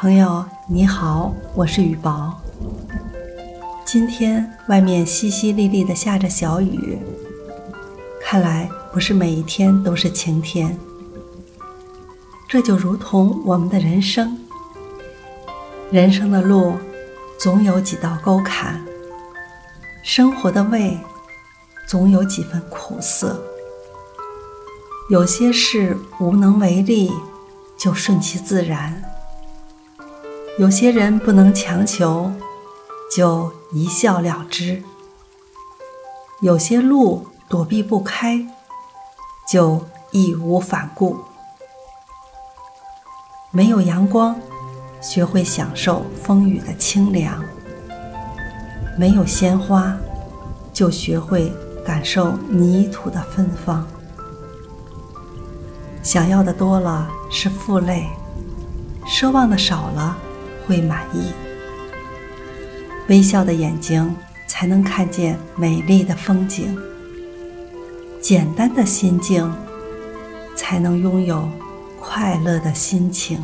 朋友你好，我是雨宝。今天外面淅淅沥沥的下着小雨，看来不是每一天都是晴天。这就如同我们的人生，人生的路总有几道沟坎，生活的味总有几分苦涩。有些事无能为力，就顺其自然。有些人不能强求，就一笑了之；有些路躲避不开，就义无反顾。没有阳光，学会享受风雨的清凉；没有鲜花，就学会感受泥土的芬芳。想要的多了是负累，奢望的少了。会满意，微笑的眼睛才能看见美丽的风景；简单的心境才能拥有快乐的心情。